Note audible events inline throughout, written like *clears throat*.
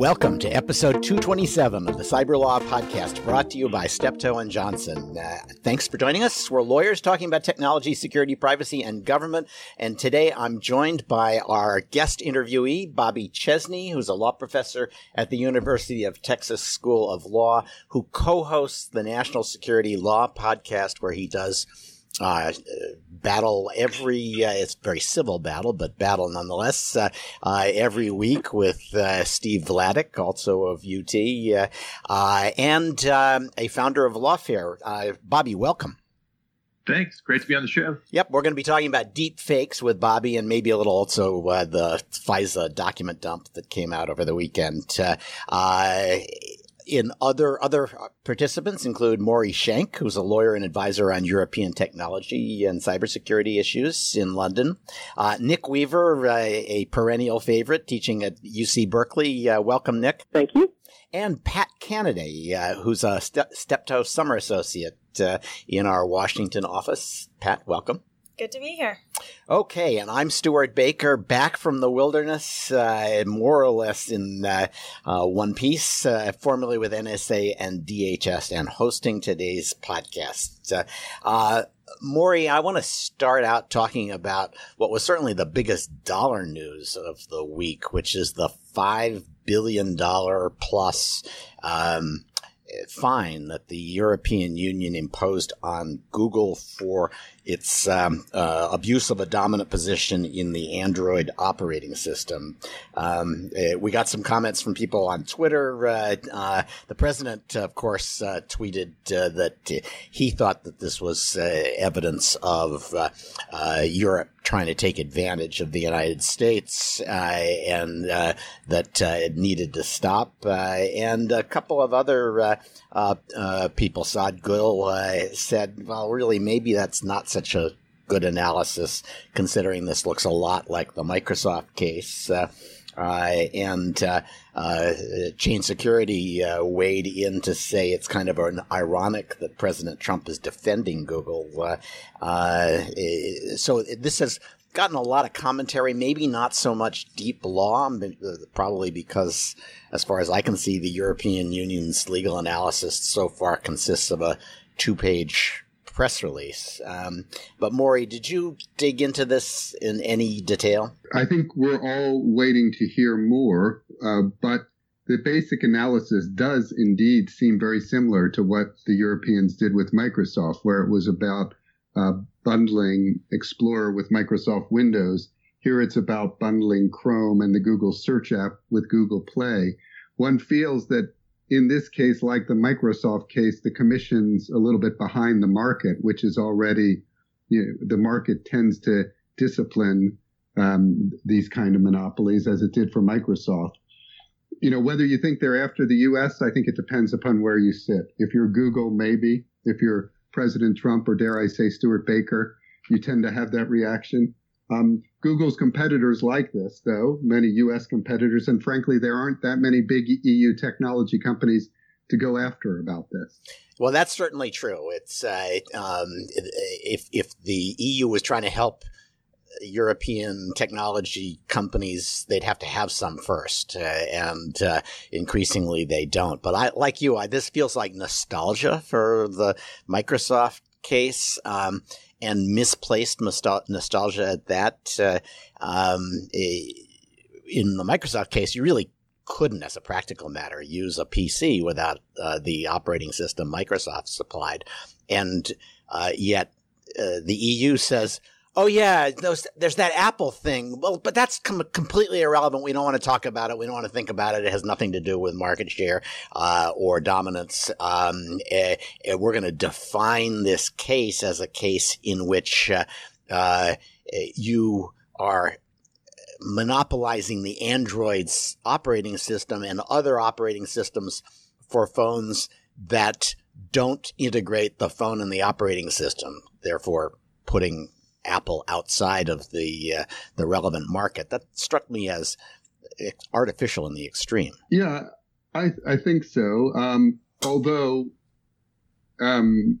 Welcome to episode 227 of the Cyberlaw Podcast, brought to you by Steptoe and Johnson. Uh, thanks for joining us. We're lawyers talking about technology, security, privacy, and government. And today I'm joined by our guest interviewee, Bobby Chesney, who's a law professor at the University of Texas School of Law, who co-hosts the National Security Law Podcast, where he does uh, battle every uh, it's very civil battle but battle nonetheless uh, uh every week with uh, steve vladeck also of ut uh, and um, a founder of lawfare Uh, bobby welcome Thanks. Great to be on the show. Yep, we're going to be talking about deep fakes with Bobby and maybe a little also the FISA document dump that came out over the weekend in other other participants include Maury Shenk, who's a lawyer and advisor on European technology and cybersecurity issues in London. Uh, Nick Weaver, uh, a perennial favorite, teaching at UC Berkeley. Uh, welcome, Nick. Thank you. And Patt Cannaday, uh, who's a Ste- Steptoe Summer Associate uh, in our Washington office. Patt, welcome. Good to be here. Okay, and I'm Stewart Baker, back from the wilderness, uh, more or less in uh, uh, one piece, uh, formerly with NSA and DHS, and hosting today's podcast. Uh, uh, Maury, I want to start out talking about what was certainly the biggest dollar news of the week, which is the $5 billion plus um, fine that the European Union imposed on Google for its um, uh, abuse of a dominant position in the Android operating system. Um, uh, we got some comments from people on Twitter. Uh, uh, the president, of course, uh, tweeted uh, that he thought that this was evidence of Europe trying to take advantage of the United States and that it needed to stop. and a couple of other people, Saad Gul, said, well, really, maybe that's not such a good analysis, considering this looks a lot like the Microsoft case. Uh, uh, and uh, uh, Chain Security uh, weighed in to say it's kind of an ironic that President Trump is defending Google. Uh, so this has gotten a lot of commentary, maybe not so much deep law, probably because, as far as I can see, the European Union's legal analysis so far consists of a two page press release. Um, but Maury, did you dig into this in any detail? I think we're all waiting to hear more, uh, but the basic analysis does indeed seem very similar to what the Europeans did with Microsoft, where it was about uh, bundling Explorer with Microsoft Windows. Here it's about bundling Chrome and the Google Search app with Google Play. One feels that in this case, like the Microsoft case, the commission's a little bit behind the market, which is already, you know, the market tends to discipline um, these kind of monopolies as it did for Microsoft. You know, whether you think they're after the U.S., I think it depends upon where you sit. If you're Google, maybe. If you're President Trump or dare I say Stewart Baker, you tend to have that reaction. Um, Google's competitors like this, though, many US competitors, and frankly, there aren't that many big EU technology companies to go after about this. Well, that's certainly true. It's uh, um, if if the EU was trying to help European technology companies, they'd have to have some first, uh, and uh, increasingly they don't. But I, like you, I, this feels like nostalgia for the Microsoft case. Um, and misplaced nostalgia at that. Uh, um, in the Microsoft case, you really couldn't, as a practical matter, use a PC without uh, the operating system Microsoft supplied. And uh, yet uh, the EU says, Oh yeah, there's, there's that Apple thing. Well, but that's com- completely irrelevant. We don't want to talk about it. We don't want to think about it. It has nothing to do with market share uh, or dominance. Um, uh, we're going to define this case as a case in which uh, uh, you are monopolizing the Android's operating system and other operating systems for phones that don't integrate the phone and the operating system. Therefore, putting Apple outside of the uh, the relevant market. That struck me as artificial in the extreme. Yeah, I I think so. Um, although um,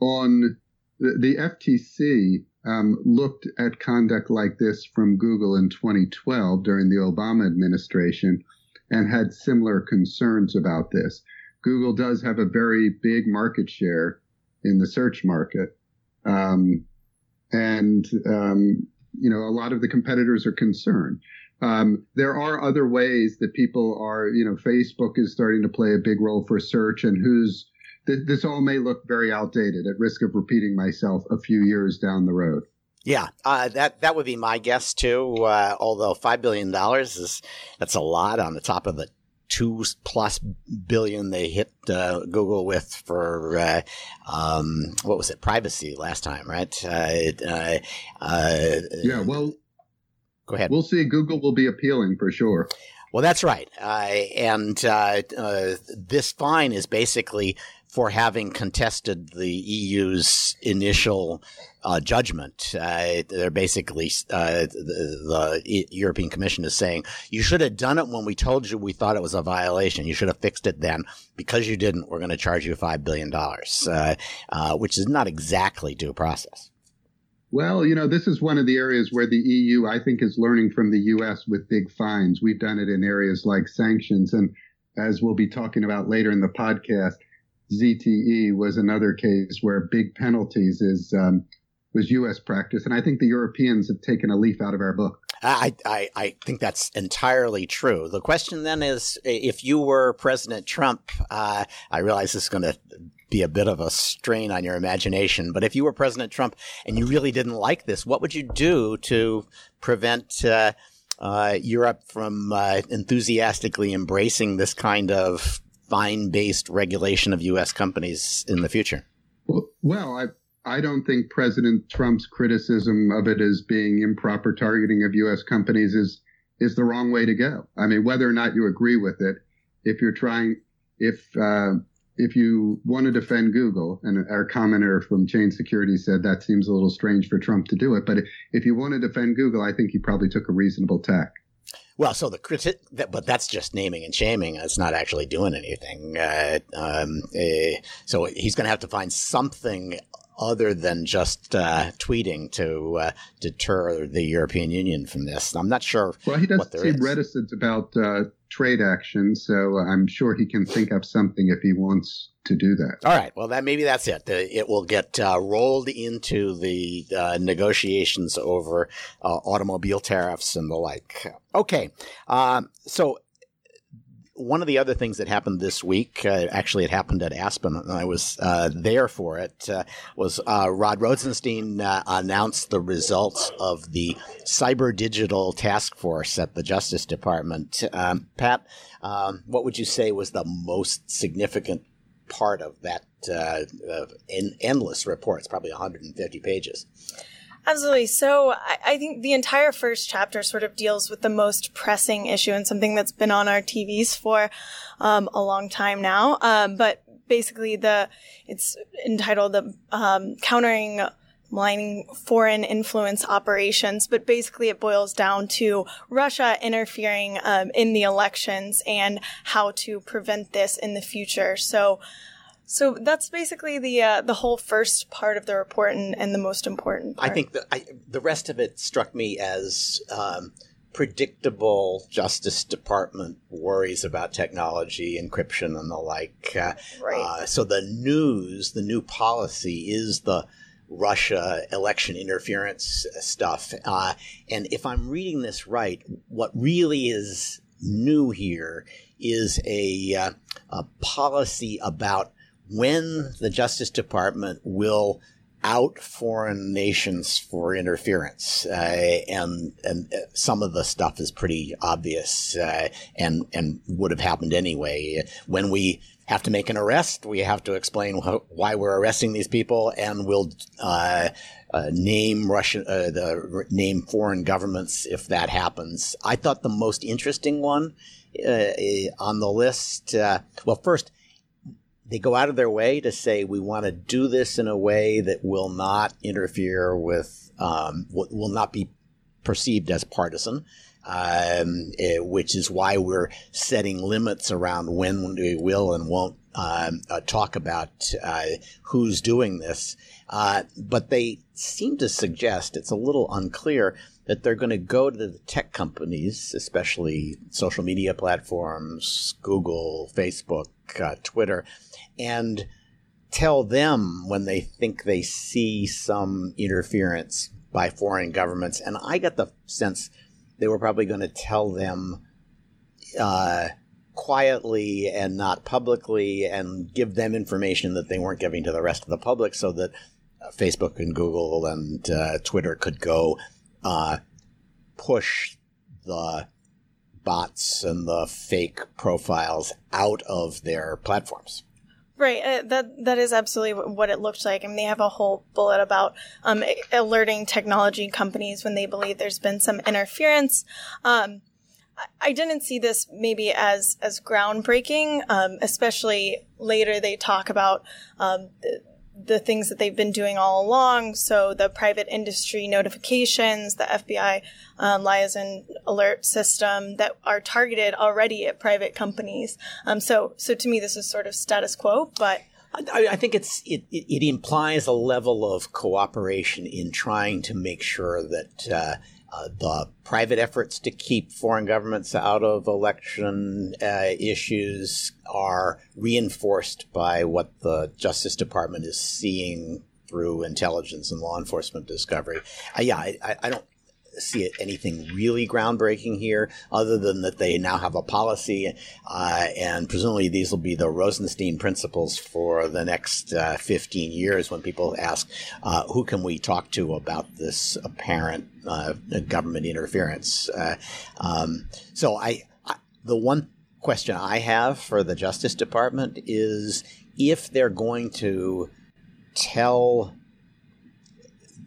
on the, the, FTC um, looked at conduct like this from Google in 2012 during the Obama administration and had similar concerns about this. Google does have a very big market share in the search market. Um, and, um, you know, a lot of the competitors are concerned. Um, there are other ways that people are, you know, Facebook is starting to play a big role for search and who's, th- this all may look very outdated at risk of repeating myself a few years down the road. Yeah, uh, that that would be my guess too. Uh, although five billion dollars is that's a lot on the top of the two plus billion they hit uh, Google with for uh, um, what was it privacy last time, right? Uh, uh, uh yeah, well, go ahead. We'll see. Google will be appealing for sure. Well, that's right, and this fine is basically for having contested the EU's initial uh, judgment. Uh, they're basically uh, the, the, European Commission is saying you should have done it when we told you we thought it was a violation. You should have fixed it then. Because you didn't, we're going to charge you five billion dollars, uh, uh, which is not exactly due process. Well, you know, this is one of the areas where the EU, I think, is learning from the U.S. with big fines. We've done it in areas like sanctions, and as we'll be talking about later in the podcast ZTE was another case where big penalties is um, was U.S. practice, and I think the Europeans have taken a leaf out of our book. I, I, I think that's entirely true. The question then is, if you were President Trump, uh, I realize this is going to be a bit of a strain on your imagination, but if you were President Trump and you really didn't like this, what would you do to prevent uh, uh, Europe from uh, enthusiastically embracing this kind of fine based regulation of U.S. companies in the future? Well, I, I don't think President Trump's criticism of it as being improper targeting of U.S. companies is is the wrong way to go. I mean, whether or not you agree with it, if you're trying, if uh, if you want to defend Google, and our commenter from Chain Security said that seems a little strange for Trump to do it, but if you want to defend Google, I think he probably took a reasonable tack. Well, so the critic, but that's just naming and shaming. It's not actually doing anything. Uh, um, uh, so he's going to have to find something other than just uh, tweeting to uh, deter the European Union from this. I'm not sure. Well, he doesn't seem is. reticent about uh, trade action, so I'm sure he can think up something if he wants to do that. All right. Well, that maybe that's it. It will get uh, rolled into the uh, negotiations over uh, automobile tariffs and the like. Okay. Um, so one of the other things that happened this week, uh, actually, it happened at Aspen, and I was uh, there for it, uh, was uh, Rod Rosenstein uh, announced the results of the Cyber Digital Task Force at the Justice Department. Um, Patt, um, what would you say was the most significant part of that uh, endless report? It's probably 150 pages. Absolutely. So I, I, think the entire first chapter sort of deals with the most pressing issue and something that's been on our TVs for um, a long time now. Um, but basically, the it's entitled the um, countering maligning foreign influence operations, but basically it boils down to Russia interfering um, in the elections and how to prevent this in the future. So so that's basically the uh, the whole first part of the report and, and the most important. Part. I think the I, the rest of it struck me as um, predictable Justice Department worries about technology, encryption, and the like. Uh, right. Uh, so the news, the new policy is the Russia election interference stuff. Uh, and if I'm reading this right, what really is new here is a, uh, a policy about when the Justice Department will out foreign nations for interference, uh, and and uh, some of the stuff is pretty obvious, uh, and and would have happened anyway. When we have to make an arrest, we have to explain wh- why we're arresting these people, and we'll uh, uh, name Russian uh, the name foreign governments if that happens. I thought the most interesting one on the list. well, first they go out of their way to say we want to do this in a way that will not interfere with, um, will not be perceived as partisan, um, eh, which is why we're setting limits around when we will and won't um, uh, talk about uh, who's doing this, uh, but they seem to suggest it's a little unclear that they're going to go to the tech companies, especially social media platforms, Google, Facebook, uh, Twitter, and tell them when they think they see some interference by foreign governments. And I got the sense they were probably going to tell them uh, quietly and not publicly and give them information that they weren't giving to the rest of the public so that uh, Facebook and Google and uh, Twitter could go uh, push the bots and the fake profiles out of their platforms. Right. Uh, that that is absolutely what it looked like. I mean, they have a whole bullet about um, alerting technology companies when they believe there's been some interference. Um, I didn't see this maybe as as groundbreaking, um, especially later they talk about um, the things that they've been doing all along. So the private industry notifications, the FBI um, liaison alert system that are targeted already at private companies. Um, so, so to me, this is sort of status quo, but. I, I think it's it, it, implies a level of cooperation in trying to make sure that uh, uh, the private efforts to keep foreign governments out of election uh, issues are reinforced by what the Justice Department is seeing through intelligence and law enforcement discovery. Uh, yeah, I, I, don't see anything really groundbreaking here, other than that they now have a policy, uh, and presumably these will be the Rosenstein principles for the next uh, 15 years when people ask, uh, who can we talk to about this apparent uh, government interference? Uh, um, so I, I, the one question I have for the Justice Department is if they're going to tell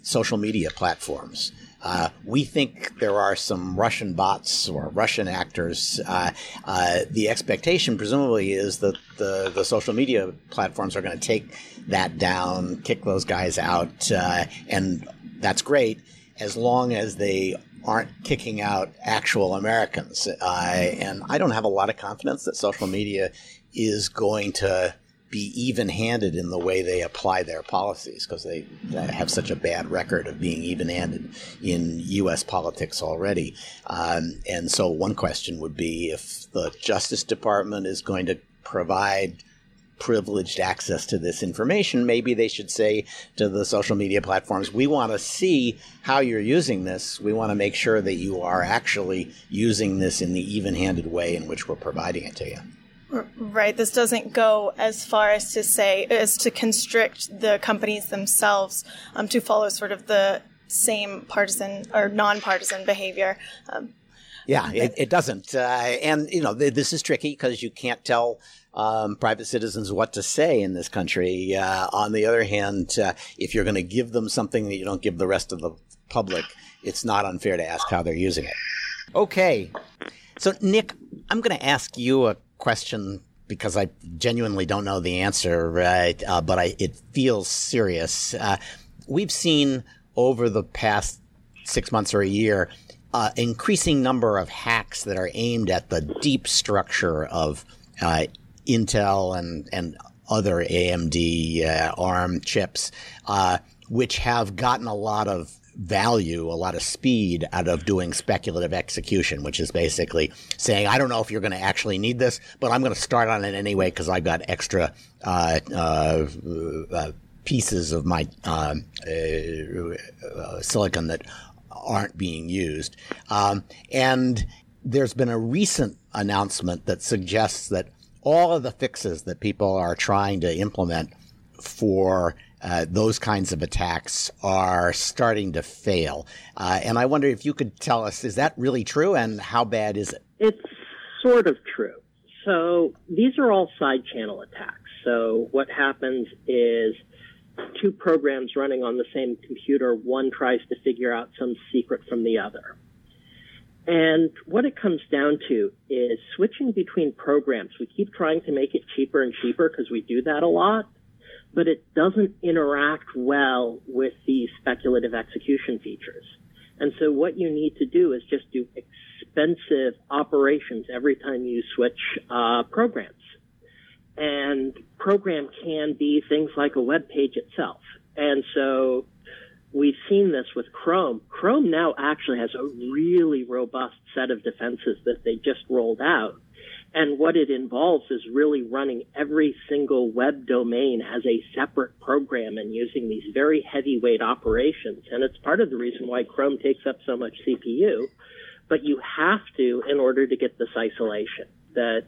social media platforms uh, we think there are some Russian bots or Russian actors. Uh, uh, the expectation, presumably, is that the, the social media platforms are going to take that down, kick those guys out, uh, and that's great as long as they aren't kicking out actual Americans. Uh, and I don't have a lot of confidence that social media is going to be even handed in the way they apply their policies because they have such a bad record of being even handed in U.S. politics already. Um, and so, one question would be if the Justice Department is going to provide privileged access to this information, maybe they should say to the social media platforms, we want to see how you're using this. We want to make sure that you are actually using this in the even handed way in which we're providing it to you. Right. This doesn't go as far as to say, as to constrict the companies themselves um, to follow sort of the same partisan or nonpartisan behavior. Um, yeah, it, it doesn't. Uh, and, you know, th- this is tricky because you can't tell um, private citizens what to say in this country. Uh, on the other hand, uh, if you're going to give them something that you don't give the rest of the public, it's not unfair to ask how they're using it. Okay. So, Nick, I'm going to ask you a question because I genuinely don't know the answer, right? Uh, but I, it feels serious. Uh, we've seen over the past six months or a year uh, increasing number of hacks that are aimed at the deep structure of uh, Intel and and other AMD uh, ARM chips, uh, which have gotten a lot of value, a lot of speed out of doing speculative execution, which is basically saying, I don't know if you're going to actually need this, but I'm going to start on it anyway because I've got extra uh, uh, uh, pieces of my um, uh, silicon that aren't being used. Um, and there's been a recent announcement that suggests that all of the fixes that people are trying to implement for uh, those kinds of attacks are starting to fail. Uh, and I wonder if you could tell us, is that really true and how bad is it? It's sort of true. So these are all side channel attacks. So what happens is two programs running on the same computer, one tries to figure out some secret from the other. And what it comes down to is switching between programs. We keep trying to make it cheaper and cheaper because we do that a lot but it doesn't interact well with the speculative execution features. And so what you need to do is just do expensive operations every time you switch uh, programs. And program can be things like a web page itself. And so we've seen this with Chrome. Chrome now actually has a really robust set of defenses that they just rolled out. And what it involves is really running every single web domain as a separate program and using these very heavyweight operations. And it's part of the reason why Chrome takes up so much CPU. But you have to in order to get this isolation. That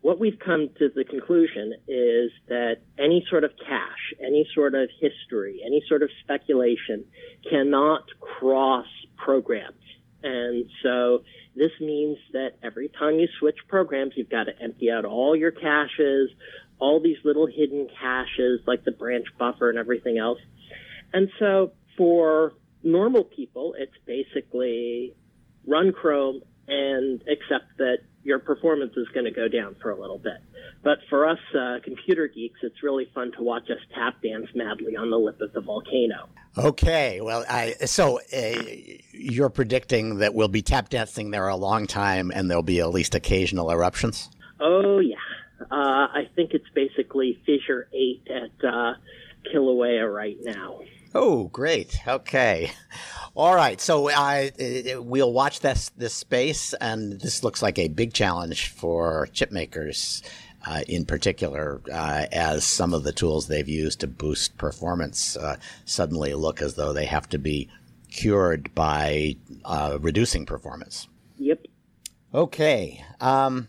what we've come to the conclusion is that any sort of cache, any sort of history, any sort of speculation cannot cross programs. And so this means that every time you switch programs, you've got to empty out all your caches, all these little hidden caches like the branch buffer and everything else. And so for normal people, it's basically run Chrome and accept that your performance is going to go down for a little bit. But for us uh, computer geeks, it's really fun to watch us tap dance madly on the lip of the volcano. Okay, well, I, so uh, you're predicting that we'll be tap dancing there a long time, and there'll be at least occasional eruptions. Oh yeah, uh, I think it's basically Fissure Eight at uh, Kilauea right now. Oh, great. Okay. All right. So uh, we'll watch this this space, and this looks like a big challenge for chip makers. Uh, in particular, uh, as some of the tools they've used to boost performance uh, suddenly look as though they have to be cured by uh, reducing performance. Yep. Okay. Um,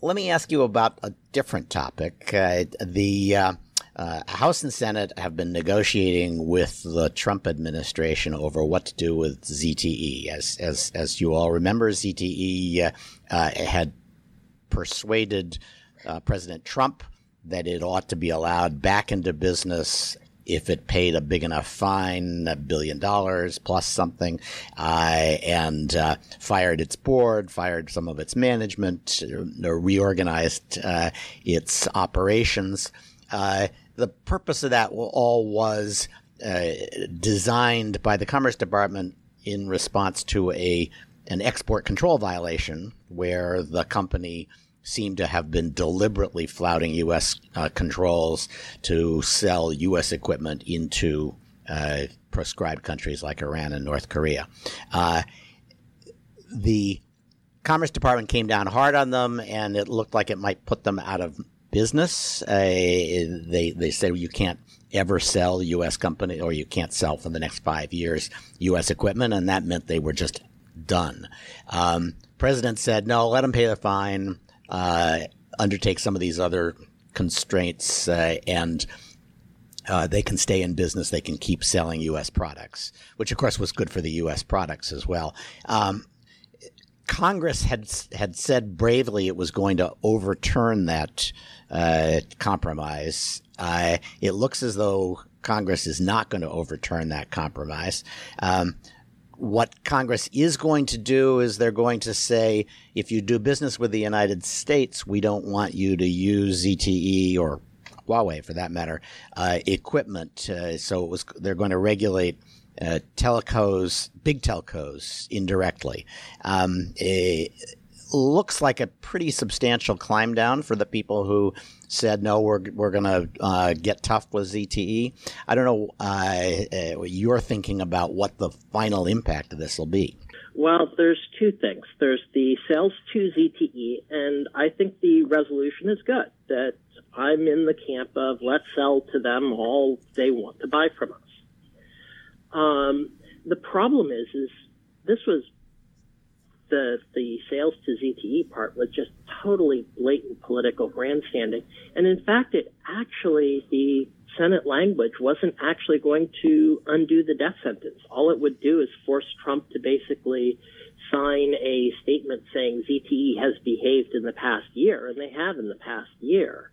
let me ask you about a different topic. Uh, the uh, House and Senate have been negotiating with the Trump administration over what to do with ZTE. As as as you all remember, ZTE uh, uh, had persuaded uh, President Trump that it ought to be allowed back into business if it paid a big enough fine, a billion dollars plus something, uh, and uh, fired its board, fired some of its management, reorganized its operations. Uh, the purpose of that all was uh, designed by the Commerce Department in response to a an export control violation where the company seemed to have been deliberately flouting U.S. Uh, controls to sell U.S. equipment into uh, proscribed countries like Iran and North Korea. Uh, the Commerce Department came down hard on them, and it looked like it might put them out of business. Uh, they they say you can't ever sell U.S. company or you can't sell for the next five years U.S. equipment, and that meant they were just done. Um, President said, no, let them pay the fine, undertake some of these other constraints, uh, and uh, they can stay in business. They can keep selling U.S. products, which of course was good for the U.S. products as well. Um, Congress had had said bravely it was going to overturn that uh, compromise. Uh, it looks as though Congress is not going to overturn that compromise. Um, what Congress is going to do is they're going to say, if you do business with the United States, we don't want you to use ZTE or Huawei, for that matter, uh, equipment. Uh, so it was they're going to regulate uh, telcos, big telcos, indirectly. Um, it looks like a pretty substantial climb down for the people who said no, we're we're going to uh, get tough with ZTE. I don't know uh, what you're thinking about what the final impact of this will be. Well, there's two things. There's the sales to ZTE, and I think the resolution is good. That I'm in the camp of let's sell to them all they want to buy from us. Um, the problem is, is this was the the sales to ZTE part was just totally blatant political grandstanding, and in fact, it actually the Senate language wasn't actually going to undo the death sentence. All it would do is force Trump to basically sign a statement saying ZTE has behaved in the past year, and they have in the past year.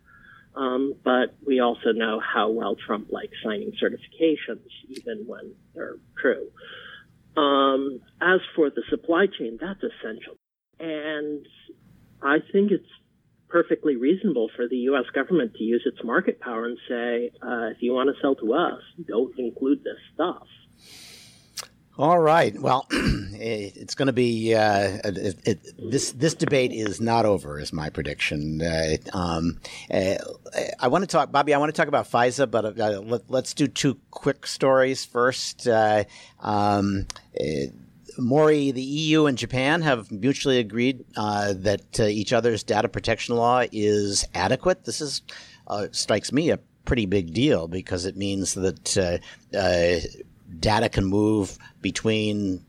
Um, but we also know how well Trump likes signing certifications, even when they're true. Um, as for the supply chain, that's essential. And I think it's perfectly reasonable for the U.S. government to use its market power and say, uh, if you want to sell to us, don't include this stuff. All right. Well, *clears throat* it's going to be uh, it, it, this. This debate is not over, is my prediction. Uh, um, uh, I want to talk, Bobby. I want to talk about FISA, but uh, let, us do two quick stories first. Uh, um, uh, Maury, the EU and Japan have mutually agreed that each other's data protection law is adequate. This is strikes me a pretty big deal because it means that data can move between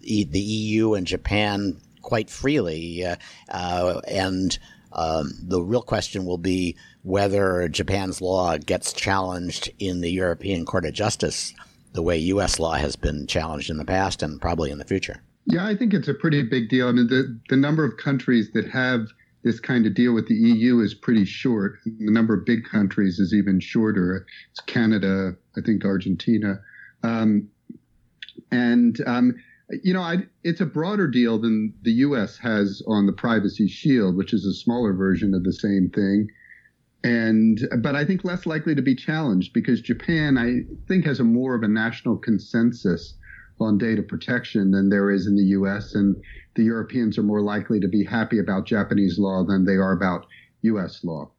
e- the EU and Japan quite freely. Uh, uh, and um, the real question will be whether Japan's law gets challenged in the European Court of Justice the way U.S. law has been challenged in the past and probably in the future. Yeah, I think it's a pretty big deal. I mean, the, the number of countries that have this kind of deal with the EU is pretty short. The number of big countries is even shorter. It's Canada, I think Argentina. Um, and um, you know, I, it's a broader deal than the U.S. has on the Privacy Shield, which is a smaller version of the same thing. And but I think less likely to be challenged because Japan, I think, has a more of a national consensus on data protection than there is in the U.S. And the Europeans are more likely to be happy about Japanese law than they are about U.S. law.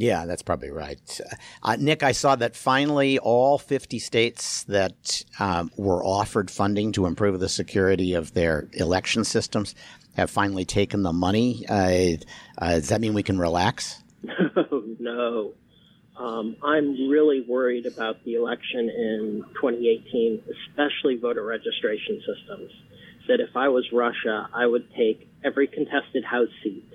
Yeah, that's probably right. Uh, Nick, I saw that finally all 50 states that um, were offered funding to improve the security of their election systems have finally taken the money. Uh, uh, does that mean we can relax? *laughs* no. Um, I'm really worried about the election in 2018, especially voter registration systems. That if I was Russia, I would take every contested House seat,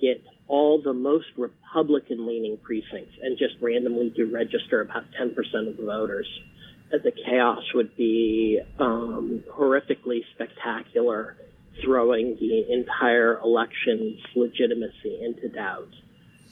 get all the most Republican leaning precincts and just randomly do register about 10% of the voters. The chaos would be um, horrifically spectacular, throwing the entire election's legitimacy into doubt.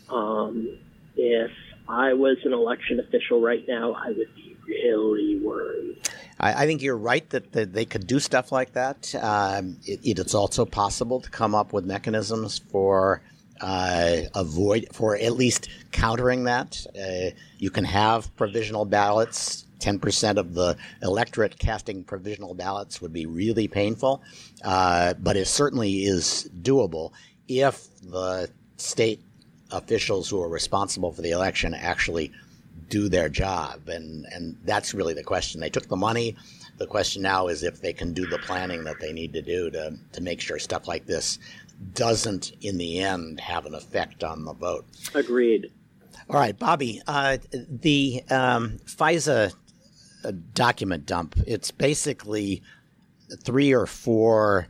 Um, if I was an election official right now, I would be really worried. I, think you're right that, that, they could do stuff like that. Um, it, it's also possible to come up with mechanisms for uh, avoid for at least countering that. Uh, you can have provisional ballots. 10% of the electorate casting provisional ballots would be really painful, uh, but it certainly is doable if the state officials who are responsible for the election actually do their job. And, and that's really the question. They took the money. The question now is if they can do the planning that they need to do to, to make sure stuff like this doesn't, in the end, have an effect on the vote. Agreed. All right, Bobby, uh, the um, FISA uh, document dump, it's basically three or four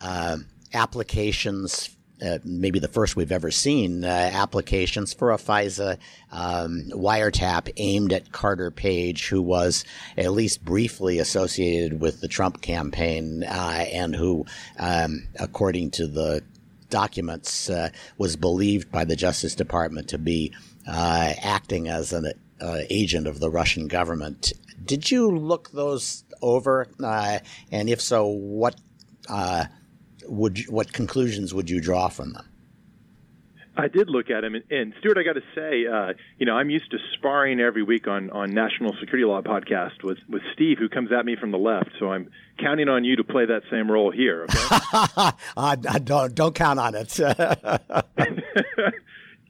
uh, applications uh, maybe the first we've ever seen uh, applications for a FISA um, wiretap aimed at Carter Page, who was at least briefly associated with the Trump campaign uh, and who, um, according to the documents, uh, was believed by the Justice Department to be uh, acting as an agent of the Russian government. Did you look those over? and if so, what would you, what conclusions would you draw from them? I did look at him, and, and Stewart, I got to say, uh, you know, I'm used to sparring every week on on National Security Law podcast with with Steve, who comes at me from the left. So I'm counting on you to play that same role here. Okay? *laughs* uh, don't don't count on it. *laughs*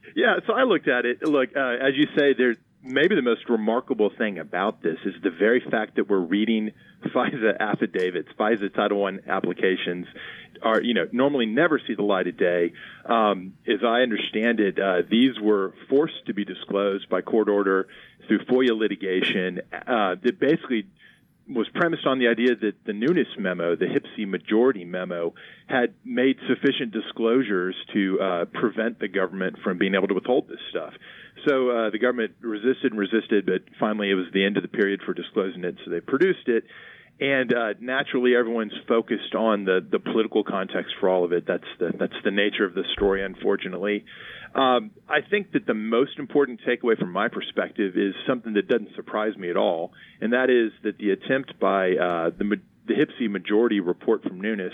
*laughs* yeah, so I looked at it. Look, uh, as you say, there's maybe the most remarkable thing about this is the very fact that we're reading FISA affidavits, FISA Title I applications are you know normally never see the light of day. Um, as I understand it, uh, these were forced to be disclosed by court order through FOIA litigation uh, that basically was premised on the idea that the Nunes memo, the HPSCI majority memo, had made sufficient disclosures to uh, prevent the government from being able to withhold this stuff. So uh, the government resisted and resisted, but finally it was the end of the period for disclosing it, so they produced it and uh, naturally everyone's focused on the the political context for all of it. That's the that's the nature of the story, unfortunately. Um, I think that the most important takeaway from my perspective is something that doesn't surprise me at all, and that is that the attempt by uh, the the HPSCI majority report from Nunes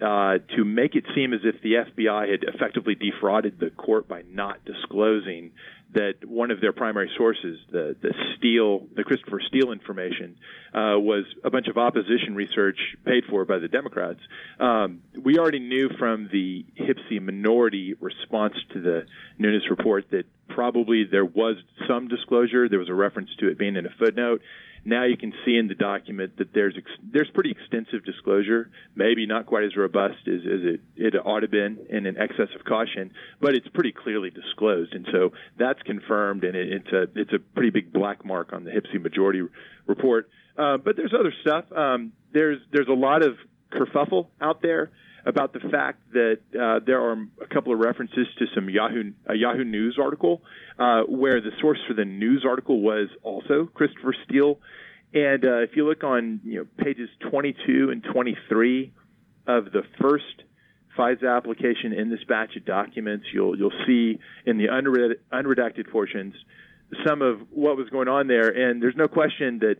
uh, to make it seem as if the FBI had effectively defrauded the court by not disclosing that one of their primary sources, the the Steele, the Christopher Steele information, uh, was a bunch of opposition research paid for by the Democrats. Um, we already knew from the HPSCI minority response to the Nunes report that probably there was some disclosure. There was a reference to it being in a footnote. Now you can see in the document that there's ex- there's pretty extensive disclosure, maybe not quite as robust as, as it, it ought to have been in an excess of caution, but it's pretty clearly disclosed, and so that's confirmed, and it, it's a it's a pretty big black mark on the HPSCI majority report. Uh, but there's other stuff. Um, there's there's a lot of kerfuffle out there about the fact that uh, there are a couple of references to some Yahoo a Yahoo News article uh, where the source for the news article was also Christopher Steele. And uh, if you look on you know, pages 22 and 23 of the first FISA application in this batch of documents, you'll you'll see in the unredacted portions some of what was going on there. And there's no question that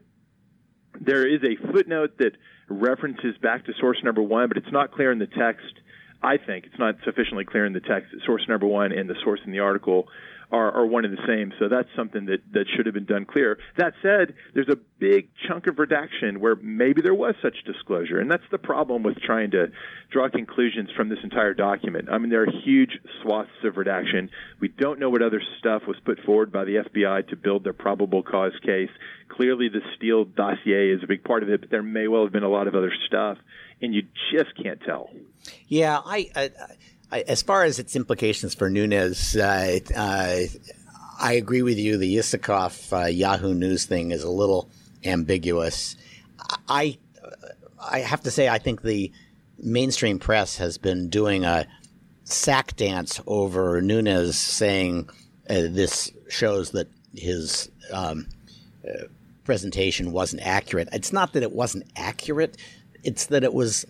there is a footnote that references back to source number one, but it's not clear in the text. I think it's not sufficiently clear in the text that source number one and the source in the article are, are one and the same. So that's something that, that should have been done clear. That said, there's a big chunk of redaction where maybe there was such disclosure. And that's the problem with trying to draw conclusions from this entire document. I mean, there are huge swaths of redaction. We don't know what other stuff was put forward by the FBI to build their probable cause case. Clearly, the Steele dossier is a big part of it, but there may well have been a lot of other stuff, and you just can't tell. Yeah, I, I I, as far as its implications for Nunes, uh, uh, I agree with you. The Isikoff uh, Yahoo News thing is a little ambiguous. I I have to say I think the mainstream press has been doing a sack dance over Nunes, saying uh, this shows that his um, uh, presentation wasn't accurate. It's not that it wasn't accurate; it's that it was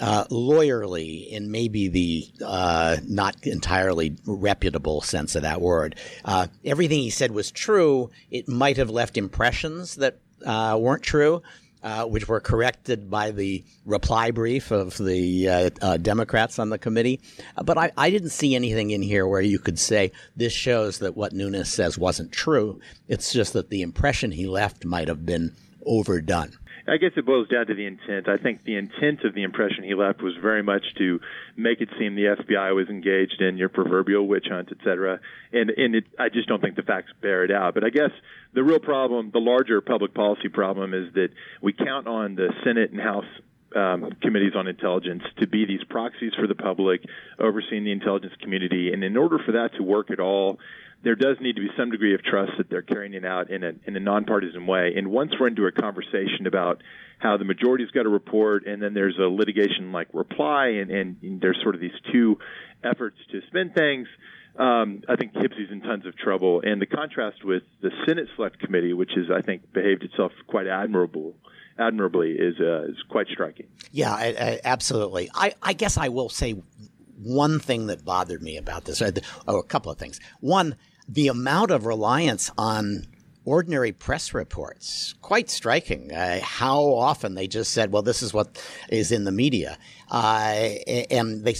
uh, lawyerly in maybe the uh, not entirely reputable sense of that word. Uh, everything he said was true. It might have left impressions that uh, weren't true. Uh, which were corrected by the reply brief of the uh, Democrats on the committee. but I, I, didn't see anything in here where you could say this shows that what Nunes says wasn't true. It's just that the impression he left might have been overdone. I guess it boils down to the intent. I think the intent of the impression he left was very much to make it seem the FBI was engaged in your proverbial witch hunt, et cetera. And and it, I just don't think the facts bear it out. But I guess the real problem, the larger public policy problem, is that we count on the Senate and House um, committees on intelligence to be these proxies for the public, overseeing the intelligence community. And in order for that to work at all, there does need to be some degree of trust that they're carrying it out in a in a nonpartisan way. And once we're into a conversation about how the majority's got to report, and then there's a litigation like reply, and, and, and there's sort of these two efforts to spin things. Um, I think HPSCI's in tons of trouble, and the contrast with the Senate Select Committee, which is I think behaved itself quite admirable admirably, is uh, is quite striking. Yeah, I, I, absolutely. I, I guess I will say one thing that bothered me about this, or a couple of things. One, the amount of reliance on ordinary press reports quite striking uh, how often they just said well this is what is in the media uh, and they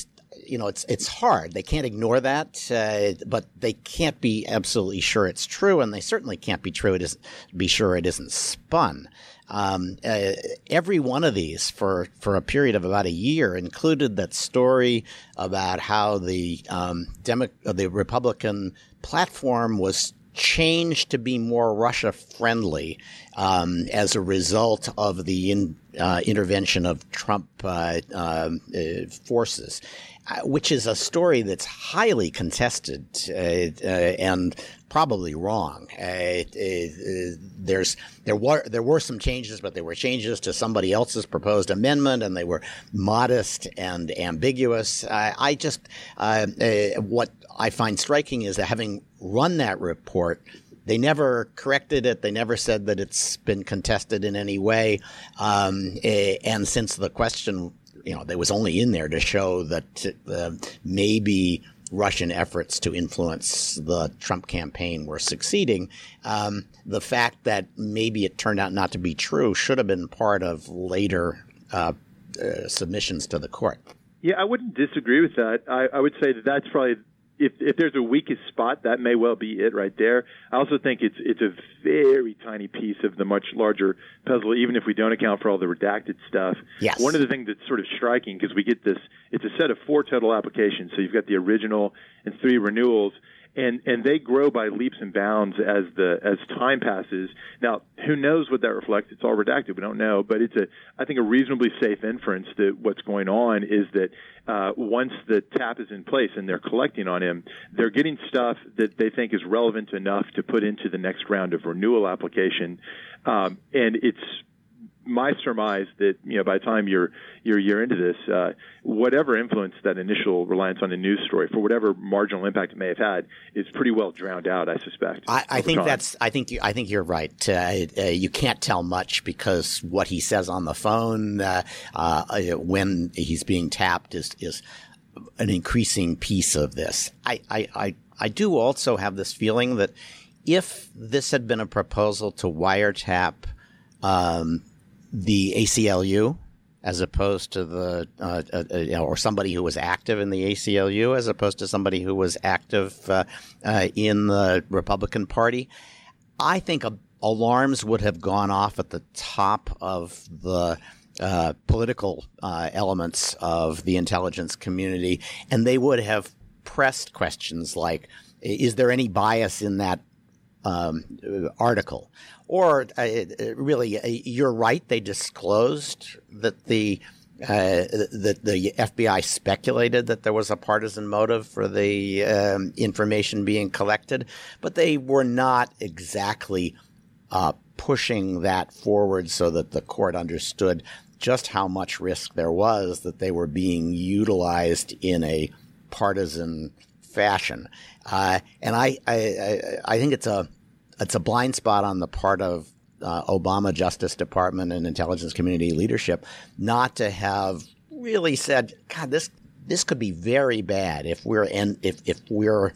you know it's it's hard they can't ignore that uh, but they can't be absolutely sure it's true and they certainly can't be true it is be sure it isn't spun um, uh, every one of these for, for a period of about a year included that story about how the um, Demo- the Republican platform was changed to be more Russia friendly um, as a result of the in, uh, intervention of Trump uh, um, uh, forces. Uh, which is a story that's highly contested uh, and probably wrong. there's there were there were some changes, but there were changes to somebody else's proposed amendment, and they were modest and ambiguous. I just what I find striking is that having run that report. They never corrected it. They never said that it's been contested in any way. Um, and since the question you know, that was only in there to show that uh, maybe Russian efforts to influence the Trump campaign were succeeding. Um, the fact that maybe it turned out not to be true should have been part of later uh, uh, submissions to the court. Yeah, I wouldn't disagree with that. I, I would say that that's probably if if there's a weakest spot, that may well be it right there. I also think it's it's a very tiny piece of the much larger puzzle, even if we don't account for all the redacted stuff. Yes. One of the things that's sort of striking because we get this, it's a set of four total applications. So you've got the original and three renewals and and they grow by leaps and bounds as the as time passes. Now, who knows what that reflects? It's all redacted. We don't know, but it's a I think a reasonably safe inference that what's going on is that uh, once the tap is in place and they're collecting on him, they're getting stuff that they think is relevant enough to put into the next round of renewal application, um, and it's my surmise that you know by the time you're you're a year into this, uh, whatever influence that initial reliance on a news story for whatever marginal impact it may have had is pretty well drowned out. I suspect. I, I think time. that's. I think you. I think you're right. Uh, uh, you can't tell much because what he says on the phone uh, uh when he's being tapped is is an increasing piece of this. I, I, I, I do also have this feeling that if this had been a proposal to wiretap um, the ACLU as opposed to the uh, uh, uh, you know, or somebody who was active in the ACLU as opposed to somebody who was active uh, uh in the Republican Party. I think alarms would have gone off at the top of the uh, political elements of the intelligence community, and they would have pressed questions like, "Is there any bias in that um, article?" Or uh, really, uh, you're right. They disclosed that the uh, that the FBI speculated that there was a partisan motive for the um, information being collected, but they were not exactly uh, pushing that forward so that the court understood just how much risk there was that they were being utilized in a partisan fashion. Uh, and I, I, I think it's a it's a blind spot on the part of uh, Obama Justice Department and intelligence community leadership not to have really said, God, this this could be very bad if we're in, if if we're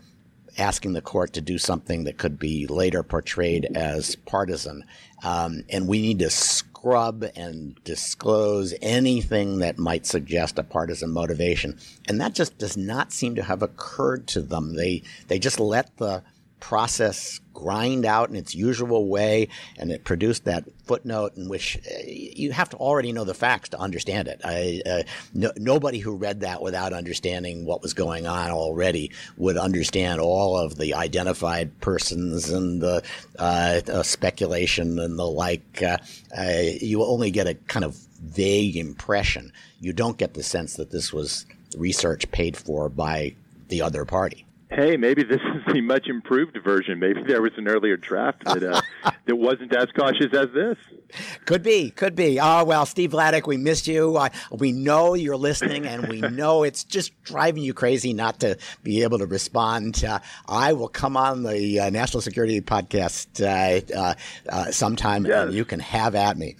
asking the court to do something that could be later portrayed as partisan, um, and we need to scrub and disclose anything that might suggest a partisan motivation, and that just does not seem to have occurred to them. They they just let the process grind out in its usual way, and it produced that footnote in which uh, you have to already know the facts to understand it. I, uh, no, nobody who read that without understanding what was going on already would understand all of the identified persons and the uh, uh, speculation and the like. Uh, you only get a kind of vague impression. You don't get the sense that this was research paid for by the other party hey, maybe this *laughs* is the much improved version. Maybe there was an earlier draft that uh, *laughs* that wasn't as cautious as this. Could be, could be. Oh well, Steve Vladeck, we missed you. Uh, we know you're listening, and we know it's just driving you crazy not to be able to respond. Uh, I will come on the uh, National Security Podcast uh, uh, uh, sometime, yes. and you can have at me.